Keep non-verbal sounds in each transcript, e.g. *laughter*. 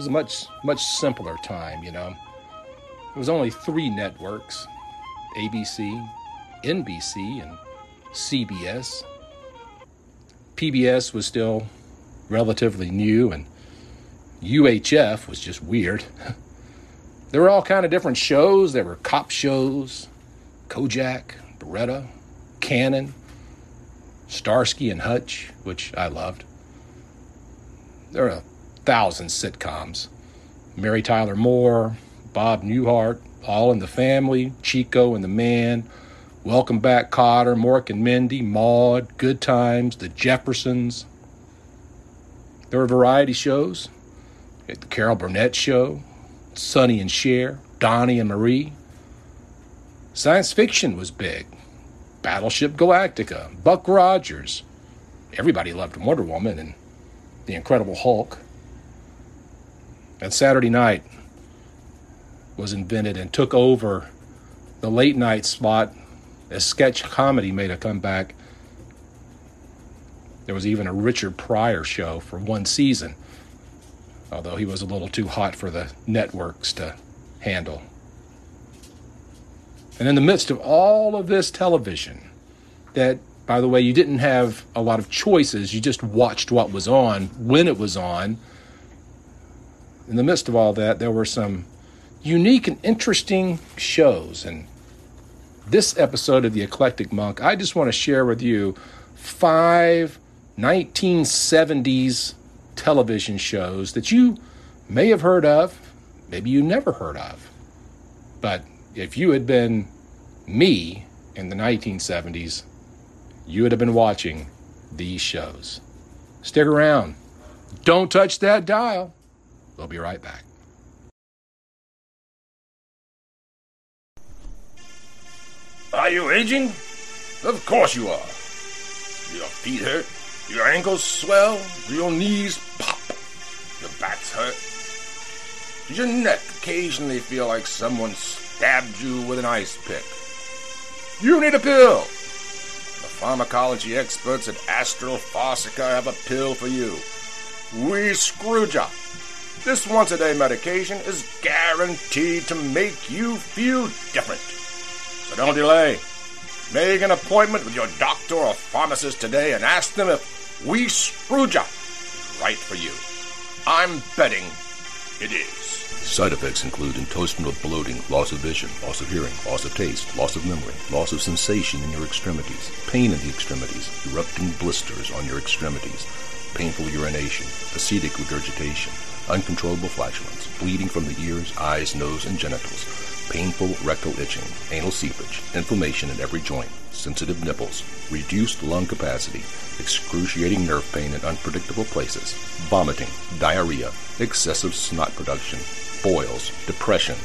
was a much, much simpler time, you know. There was only three networks ABC, NBC, and CBS. PBS was still relatively new, and UHF was just weird. *laughs* there were all kind of different shows. There were cop shows, Kojak, Baretta, Cannon, Starsky and Hutch, which I loved. There were thousand sitcoms. Mary Tyler Moore, Bob Newhart, All in the Family, Chico and the Man, Welcome Back Kotter, Mork and Mindy, Maude, Good Times, The Jeffersons. There were variety shows. The Carol Burnett Show, Sonny and Cher, Donny and Marie. Science fiction was big. Battlestar Galactica, Buck Rogers. Everybody loved Wonder Woman and The Incredible Hulk. And Saturday night was invented and took over the late night spot as sketch comedy made a comeback. There was even a Richard Pryor show for one season, although he was a little too hot for the networks to handle. And in the midst of all of this television, that, by the way, you didn't have a lot of choices, you just watched what was on when it was on. In the midst of all that, there were some unique and interesting shows. And this episode of The Eclectic Monk, I just want to share with you five 1970s television shows that you may have heard of, maybe you never heard of. But if you had been me in the 1970s, you would have been watching these shows. Stick around. Don't touch that dial. We'll be right back. Are you aging? Of course you are. Your feet hurt, your ankles swell, your knees pop, your back's hurt. Does your neck occasionally feel like someone stabbed you with an ice pick? You need a pill. The pharmacology experts at Astral Farsica have a pill for you. We Screwja. This once a day medication is guaranteed to make you feel different. So don't delay. Make an appointment with your doctor or pharmacist today and ask them if We Screwja is right for you. I'm betting it is. Side effects include intestinal bloating, loss of vision, loss of hearing, loss of taste, loss of memory, loss of sensation in your extremities, pain in the extremities, erupting blisters on your extremities, painful urination, acidic regurgitation, uncontrollable flatulence, bleeding from the ears, eyes, nose, and genitals, painful rectal itching, anal seepage, inflammation in every joint, sensitive nipples, reduced lung capacity, excruciating nerve pain in unpredictable places, vomiting, diarrhea, excessive snot production, boils, depression,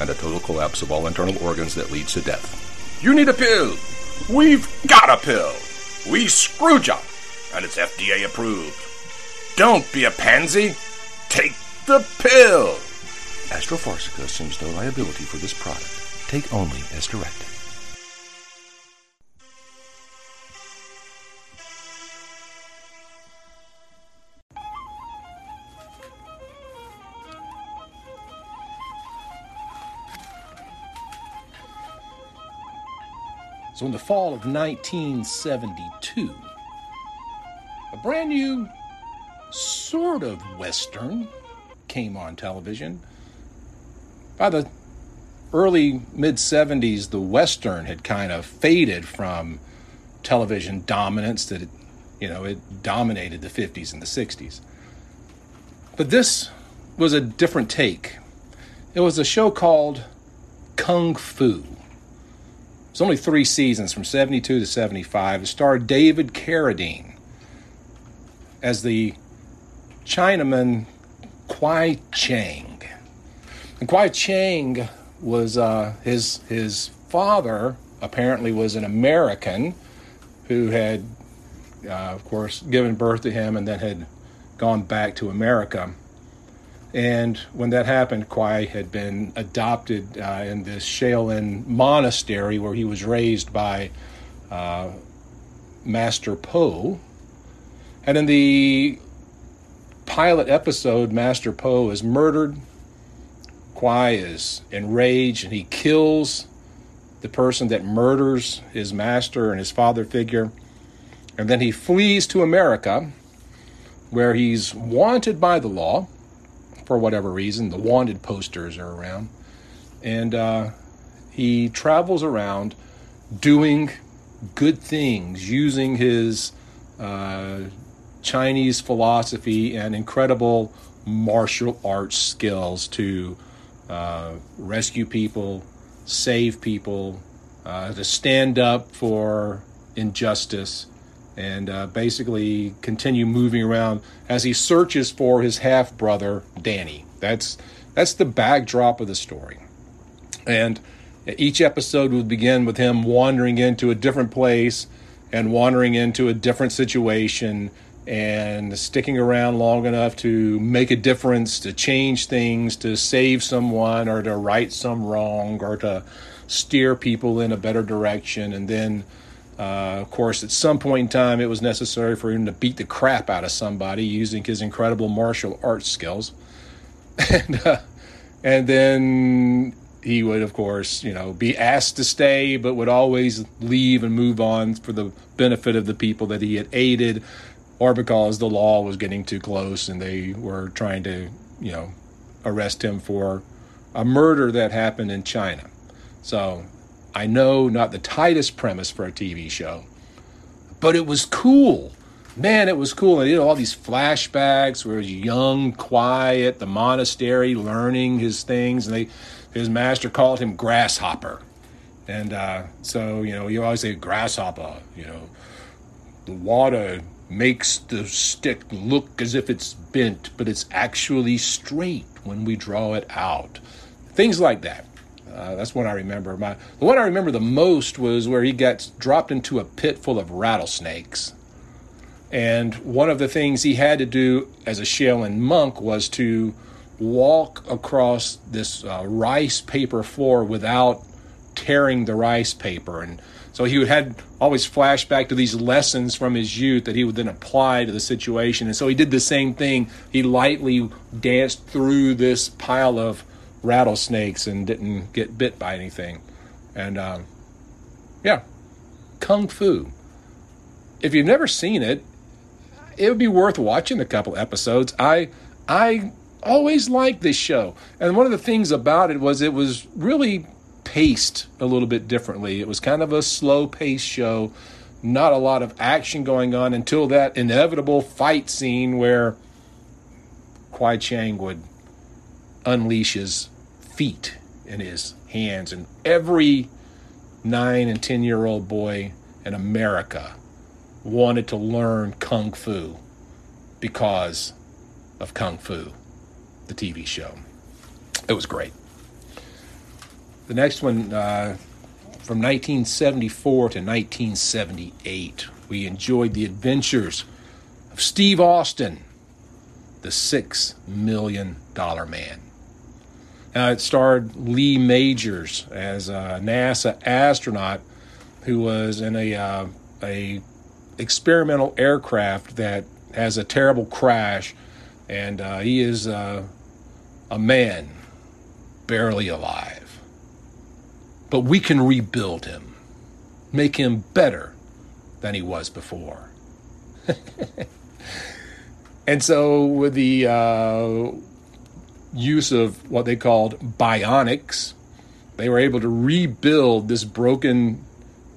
and a total collapse of all internal organs that leads to death. You need a pill. We've got a pill. We Screwja, and it's FDA approved. Don't be a pansy. Take the pill. Astrofarsica assumes no liability for this product. Take only as directed. So, in the fall of 1972, a brand new sort of Western came on television. By the early mid 70s, the Western had kind of faded from television dominance that, it, you know, it dominated the 50s and the 60s. But this was a different take. It was a show called Kung Fu. It's only three seasons from 72 to 75. It starred David Carradine as the Chinaman Kwai Chang. And Kwai Chang was uh, his his father apparently was an American who had, uh, of course, given birth to him and then had gone back to America. And when that happened, Kwai had been adopted uh, in this Shaolin monastery where he was raised by uh, Master Po. And in the pilot episode, Master Po is murdered. Kwai is enraged and he kills the person that murders his master and his father figure. And then he flees to America, where he's wanted by the law for whatever reason. The wanted posters are around. And uh, he travels around doing good things, using his uh, Chinese philosophy and incredible martial arts skills to uh, rescue people, save people, uh, to stand up for injustice, and uh, basically continue moving around as he searches for his half brother Danny. That's that's the backdrop of the story, and each episode would begin with him wandering into a different place and wandering into a different situation and sticking around long enough to make a difference, to change things, to save someone, or to right some wrong, or to steer people in a better direction. And then, uh, of course, at some point in time, it was necessary for him to beat the crap out of somebody using his incredible martial arts skills. *laughs* and, uh, and then he would, of course, you know, be asked to stay, but would always leave and move on for the benefit of the people that he had aided or because the law was getting too close and they were trying to, you know, arrest him for a murder that happened in China. So I know not the tightest premise for a TV show, but it was cool. Man, it was cool. And you know, all these flashbacks where he's young, quiet, the monastery, learning his things, and they his master called him grasshopper. And uh, so, you know, you always say grasshopper, you know, the water makes the stick look as if it's bent, but it's actually straight when we draw it out. Things like that. Uh, that's what I remember. My the one I remember the most was where he got dropped into a pit full of rattlesnakes, and one of the things he had to do as a Shaolin monk was to walk across this uh, rice paper floor without tearing the rice paper and so he would had always flash back to these lessons from his youth that he would then apply to the situation. And so he did the same thing. He lightly danced through this pile of rattlesnakes and didn't get bit by anything. And um, yeah, Kung Fu. If you've never seen it, it would be worth watching a couple episodes. I I always liked this show. And one of the things about it was it was really paced a little bit differently. It was kind of a slow paced show, not a lot of action going on until that inevitable fight scene where Kwai Chang would unleash his feet and his hands. And every nine and 10 year old boy in America wanted to learn Kung Fu because of Kung Fu, the TV show. It was great. The next one, uh, from 1974 to 1978, we enjoyed the adventures of Steve Austin, the Six Million Dollar Man. Now, it starred Lee Majors as a NASA astronaut who was in a, uh, a experimental aircraft that has a terrible crash, and uh, he is uh, a man barely alive but we can rebuild him, make him better than he was before. *laughs* and so, with the uh, use of what they called bionics, they were able to rebuild this broken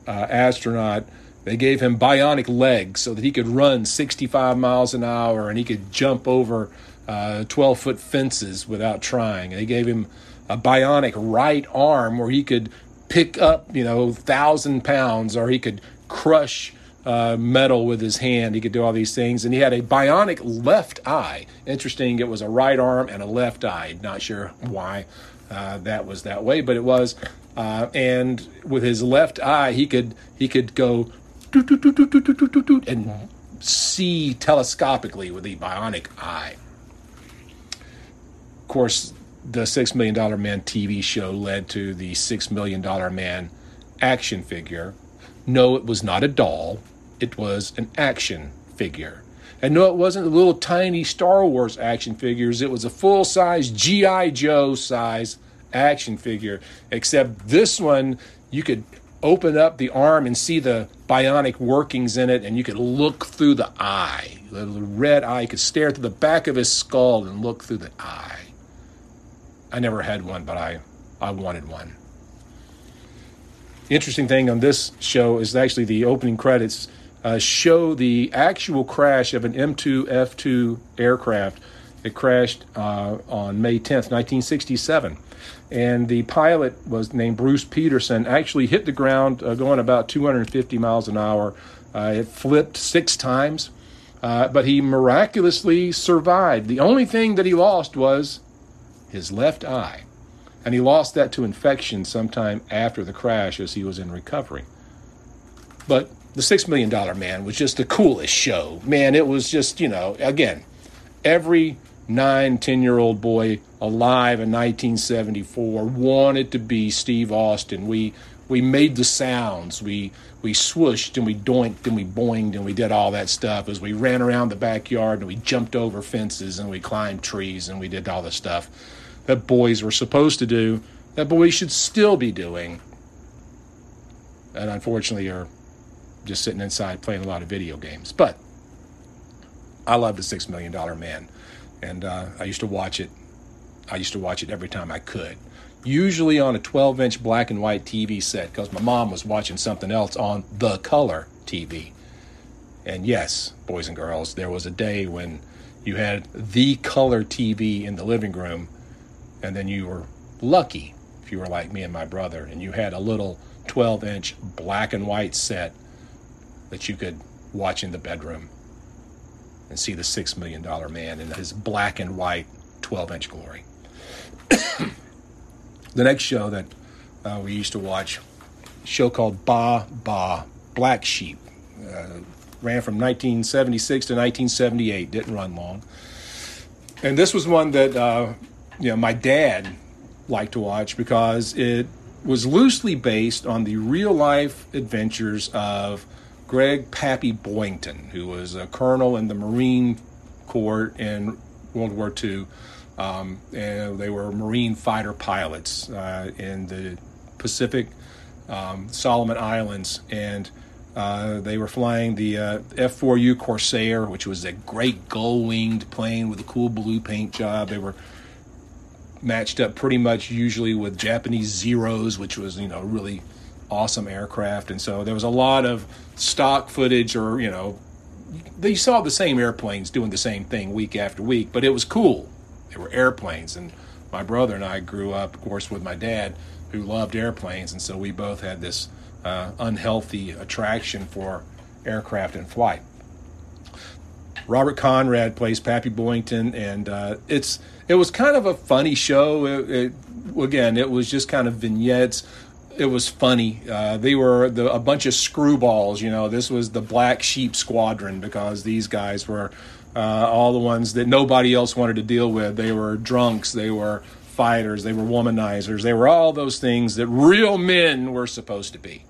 uh, astronaut. They gave him bionic legs so that he could run 65 miles an hour and he could jump over 12 uh, foot fences without trying. They gave him a bionic right arm where he could pick up, you know, thousand pounds, or he could crush uh, metal with his hand. He could do all these things, and he had a bionic left eye. Interesting, it was a right arm and a left eye. Not sure why uh, that was that way, but it was. Uh, and with his left eye, he could he could go and see telescopically with the bionic eye. Of course, the Six Million Dollar Man TV show led to the Six Million Dollar Man action figure. No, it was not a doll, it was an action figure. And no, it wasn't the little tiny Star Wars action figures. It was a full size G.I. Joe size action figure. Except this one, you could open up the arm and see the bionic workings in it, and you could look through the eye. The red eye could stare through the back of his skull and look through the eye. I never had one, but I, I wanted one. The interesting thing on this show is actually the opening credits uh, show the actual crash of an M2 F2 aircraft. It crashed uh, on May 10th, 1967 and the pilot was named Bruce Peterson. Actually hit the ground uh, going about 250 miles an hour. Uh, it flipped six times, uh, but he miraculously survived. The only thing that he lost was his left eye, and he lost that to infection sometime after the crash as he was in recovery. But the Six Million Dollar Man was just the coolest show. Man, it was just you know again every nine, ten year old boy alive in 1974 wanted to be Steve Austin. We we made the sounds. We we swooshed and we doinked and we boinged and we did all that stuff as we ran around the backyard and we jumped over fences and we climbed trees and we did all this stuff that boys were supposed to do, that boys should still be doing. And unfortunately are just sitting inside playing a lot of video games. But I love the Six Million Dollar Man and uh, I used to watch it. I used to watch it every time I could. Usually on a 12 inch black and white TV set because my mom was watching something else on the color TV. And yes, boys and girls, there was a day when you had the color TV in the living room, and then you were lucky if you were like me and my brother, and you had a little 12 inch black and white set that you could watch in the bedroom and see the Six Million Dollar Man in his black and white 12 inch glory. *coughs* the next show that uh, we used to watch, a show called Baa Baa Black Sheep, uh, ran from 1976 to 1978, didn't run long. And this was one that uh, you know my dad liked to watch because it was loosely based on the real life adventures of Greg Pappy Boyington, who was a colonel in the Marine Corps in World War II. Um, and they were Marine fighter pilots uh, in the Pacific um, Solomon Islands. And uh, they were flying the uh, F 4U Corsair, which was a great gull winged plane with a cool blue paint job. They were matched up pretty much usually with Japanese Zeros, which was, you know, really awesome aircraft. And so there was a lot of stock footage or, you know, they saw the same airplanes doing the same thing week after week, but it was cool. They were airplanes. And my brother and I grew up, of course, with my dad who loved airplanes. And so we both had this uh, unhealthy attraction for aircraft and flight. Robert Conrad plays Pappy Boyington, and uh, it's it was kind of a funny show. It, it, again, it was just kind of vignettes it was funny. Uh, they were the, a bunch of screwballs. You know, this was the Black Sheep Squadron because these guys were uh, all the ones that nobody else wanted to deal with. They were drunks. They were fighters. They were womanizers. They were all those things that real men were supposed to be,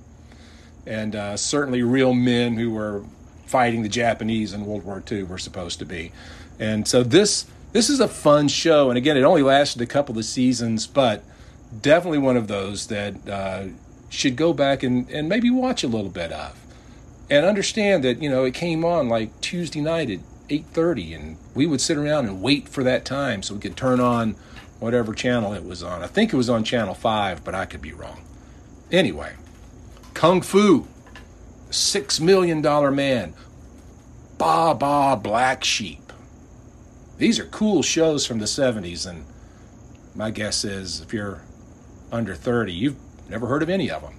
and uh, certainly real men who were fighting the Japanese in World War II were supposed to be. And so this this is a fun show. And again, it only lasted a couple of seasons, but definitely one of those that uh, should go back and, and maybe watch a little bit of and understand that you know it came on like tuesday night at 8.30 and we would sit around and wait for that time so we could turn on whatever channel it was on i think it was on channel 5 but i could be wrong anyway kung fu six million dollar man Baa Baa Black Sheep these are cool shows from the 70s and my guess is if you're under 30. You've never heard of any of them,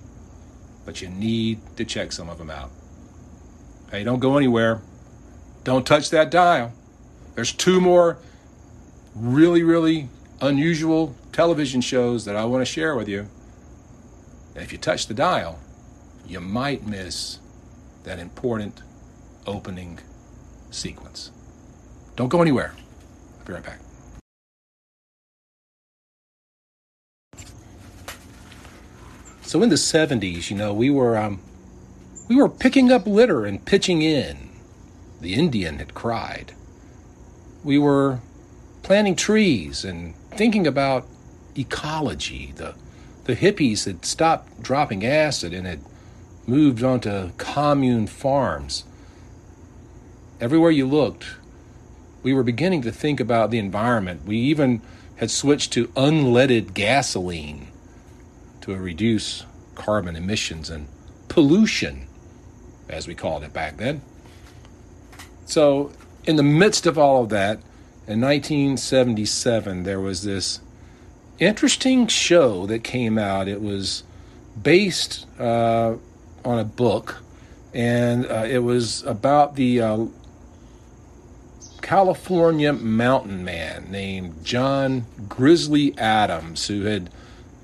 but you need to check some of them out. Hey, don't go anywhere. Don't touch that dial. There's two more really, really unusual television shows that I want to share with you. And if you touch the dial, you might miss that important opening sequence. Don't go anywhere. I'll be right back. So in the 70s, you know, we were um, we were picking up litter and pitching in. the Indian had cried. We were planting trees and thinking about ecology. The, the hippies had stopped dropping acid and had moved onto commune farms. Everywhere you looked, we were beginning to think about the environment. We even had switched to unleaded gasoline to reduce carbon emissions and pollution, as we called it back then. So, in the midst of all of that, in 1977, there was this interesting show that came out. It was based uh, on a book, and uh, it was about the uh, California mountain man named John Grizzly Adams, who had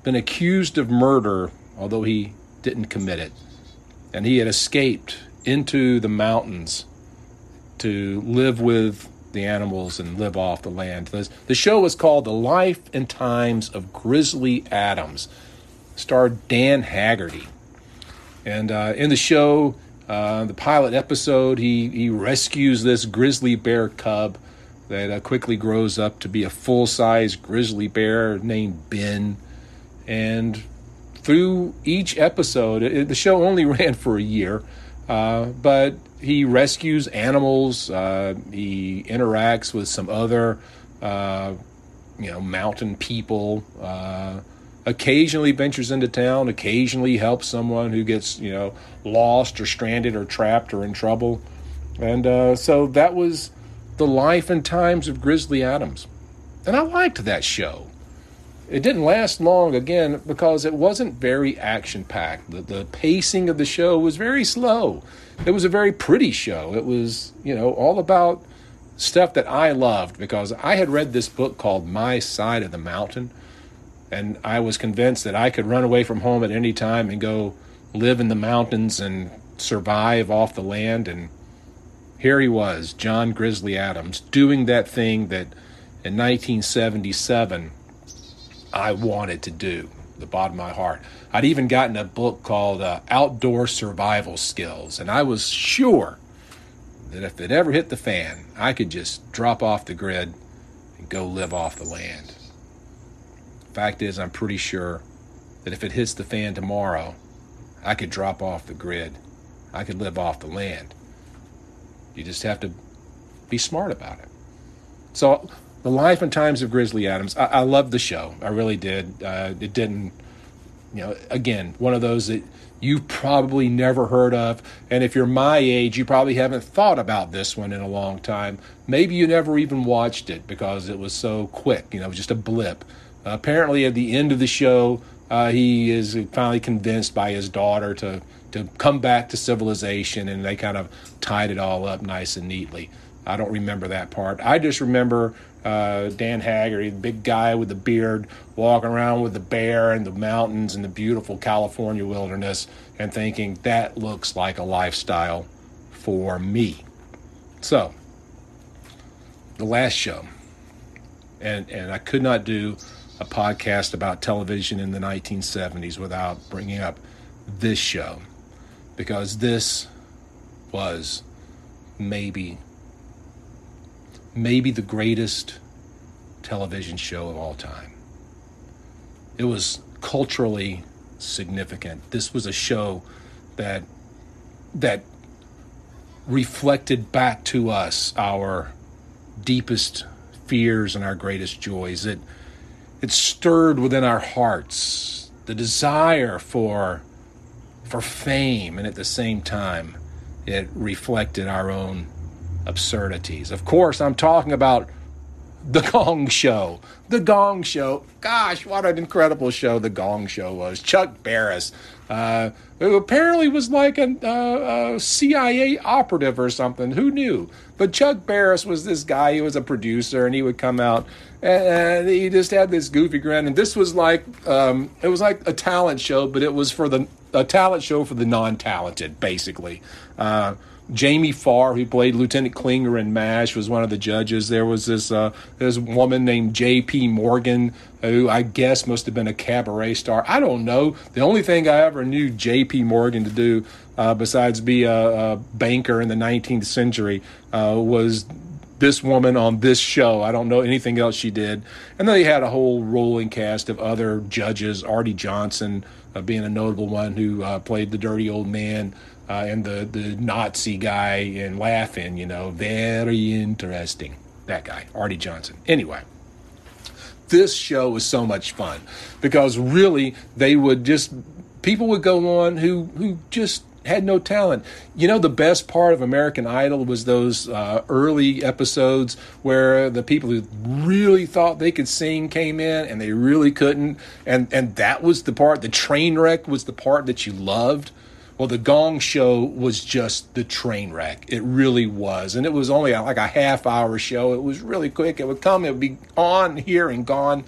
been accused of murder, although he didn't commit it. And he had escaped into the mountains to live with the animals and live off the land. The show was called The Life and Times of Grizzly Adams, starred Dan Haggerty. And uh, in the show, uh, the pilot episode, he, he rescues this grizzly bear cub that uh, quickly grows up to be a full size grizzly bear named Ben. And through each episode, it, the show only *laughs* ran for a year, uh, but he rescues animals. Uh, he interacts with some other, uh, you know, mountain people occasionally ventures into town, occasionally helps someone who gets, you know, lost or stranded or trapped or in trouble. And uh, so that was the life and times of Grizzly Adams. And I liked that show. It didn't last long, again, because it wasn't very action packed. The, the pacing of the show was very slow. It was a very pretty show. It was, you know, all about stuff that I loved because I had read this book called My Side of the Mountain and I was convinced that I could run away from home at any time and go live in the mountains and survive off the land. And here he was, John Grizzly Adams, doing that thing that in 1977 I wanted to do, the bottom of my heart. I'd even gotten a book called uh, Outdoor Survival Skills, and I was sure that if it ever hit the fan, I could just drop off the grid and go live off the land. Fact is, I'm pretty sure that if it hits the fan tomorrow, I could drop off the grid. I could live off the land. You just have to be smart about it. So, the life and times of Grizzly Adams. I, I loved the show. I really did. Uh, it didn't, you know, again, one of those that you've probably never heard of. And if you're my age, you probably haven't thought about this one in a long time. Maybe you never even watched it because it was so quick, you know, just a blip apparently, at the end of the show, uh, he is finally convinced by his daughter to to come back to civilization, and they kind of tied it all up nice and neatly. I don't remember that part. I just remember uh, Dan Haggerty, the big guy with the beard, walking around with the bear and the mountains and the beautiful California wilderness, and thinking that looks like a lifestyle for me. So, the last show, and and I could not do a podcast about television in the 1970s without bringing up this show because this was maybe maybe the greatest television show of all time. It was culturally significant. This was a show that that reflected back to us our deepest fears and our greatest joys. It it stirred within our hearts the desire for for fame and at the same time it reflected our own absurdities. Of course, I'm talking about the Gong Show. The Gong Show. Gosh, what an incredible show the Gong Show was. Chuck Barris, uh, who apparently was like a, uh, a, CIA operative or something. Who knew? But Chuck Barris was this guy. He was a producer, and he would come out and he just had this goofy grin. And this was like um, it was like a talent show, but it was for the a talent show for the non-talented, basically. Uh, Jamie Farr, who played Lieutenant Klinger in MASH, was one of the judges. There was this uh, this woman named J.P. Morgan, who I guess must have been a cabaret star. I don't know. The only thing I ever knew J.P. Morgan to do uh, besides be a, a, banker in the 19th century, uh, was this woman on this show. I don't know anything else she did. And then they had a whole rolling cast of other judges, Arte Johnson uh, being a notable one who uh, played the dirty old man. Uh, and the, the Nazi guy and Laughing, you know, very interesting. That guy, Arte Johnson. Anyway, this show was so much fun because really they would just people would go on who who just had no talent. You know, the best part of American Idol was those uh, early episodes where the people who really thought they could sing came in and they really couldn't, and and that was the part. The train wreck was the part that you loved. Well, the Gong Show was just the train wreck. It really was, and it was only like a half hour show. It was really quick. It would come, it would be on here and gone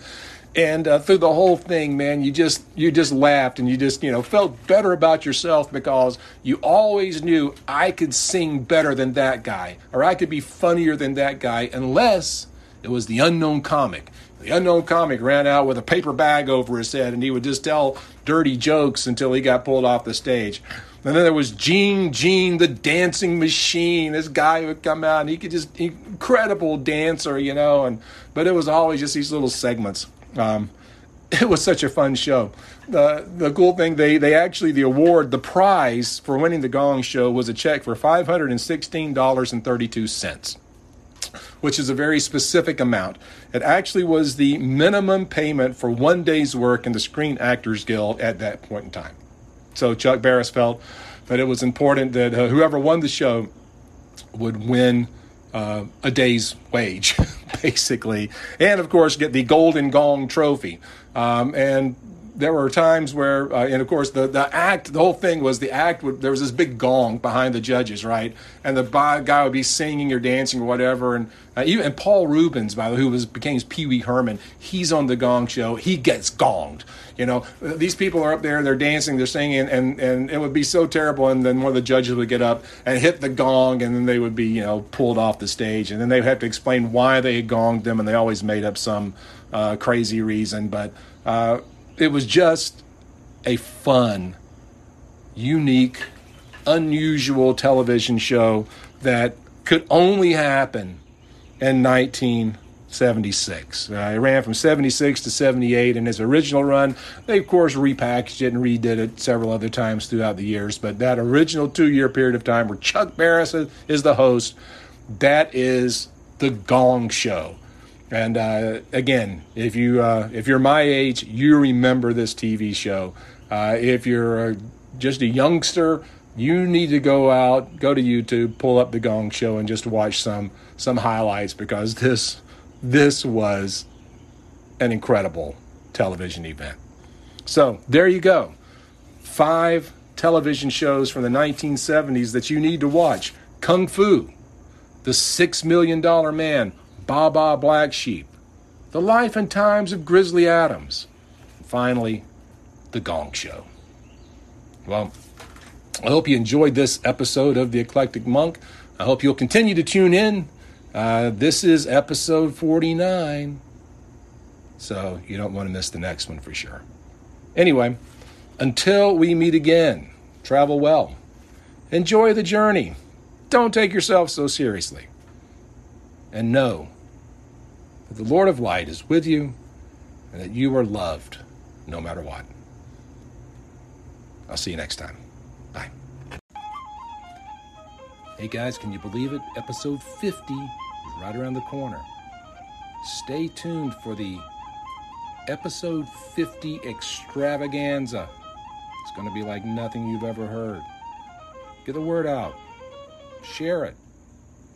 and uh, through the whole thing man you just you just laughed and you just you know felt better about yourself because you always knew i could sing better than that guy or i could be funnier than that guy unless it was the unknown comic the unknown comic ran out with a paper bag over his head and he would just tell dirty jokes until he got pulled off the stage and then there was Gene, Gene, the dancing machine. This guy would come out and he could just incredible dancer, you know. And but it was always just these little segments. Um, *laughs* it was such a fun show. The the cool thing they they actually the award the prize for winning the Gong Show was a check for five hundred and sixteen dollars and thirty two cents, which is a very specific amount. It actually was the minimum payment for one day's work in the Screen Actors Guild at that point in time. So Chuck Barris felt that it was important that uh, whoever won the show would win uh, a day's wage, *laughs* basically, and of course get the Golden Gong Trophy. Um, and there were times where, uh, and of course, the, the act, the whole thing was the act. Would, there was this big gong behind the judges, right? And the guy would be singing or dancing or whatever. And uh, even and Paul Reubens, by the way, who was became Pee Wee Herman, he's on the Gong Show. He gets gonged. You know, these people are up there, they're dancing, they're singing, and and it would be so terrible. And then one of the judges would get up and hit the gong, and then they would be, you know, pulled off the stage, and then they would have to explain why they had gonged them, and they always made up some uh, crazy reason, but. Uh, it was just a fun, unique, unusual television show that could only happen in 1976. Uh, it ran from 76 to 78 in its original run. They, of course, repackaged it and redid it several other times throughout the years. But that original two year period of time where Chuck Barris is the host, that is the Gong Show. And uh, again, if you uh, if you're my age, you remember this TV show. Uh, if you're just a youngster, you need to go out, go to YouTube, pull up the Gong Show, and just watch some some highlights because this this was an incredible television event. So there you go, five television shows from the 1970s that you need to watch: Kung Fu, The Six Million Dollar Man. Baa Black Sheep, The Life and Times of Grizzly Adams, and finally, The Gong Show. Well, I hope you enjoyed this episode of The Eclectic Monk. I hope you'll continue to tune in. Uh, this is episode 49, so you don't want to miss the next one for sure. Anyway, until we meet again, travel well. Enjoy the journey. Don't take yourself so seriously. And know that the Lord of light is with you and that you are loved no matter what. I'll see you next time. Bye. Hey guys, can you believe it? Episode 50 is right around the corner. Stay tuned for the episode 50 extravaganza. It's going to be like nothing you've ever heard. Get the word out, share it.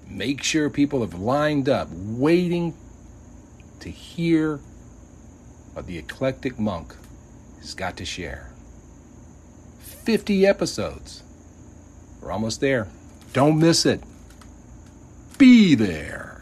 Make sure people have lined up waiting to hear what the eclectic monk has got to share. 50 episodes. We're almost there. Don't miss it. Be there.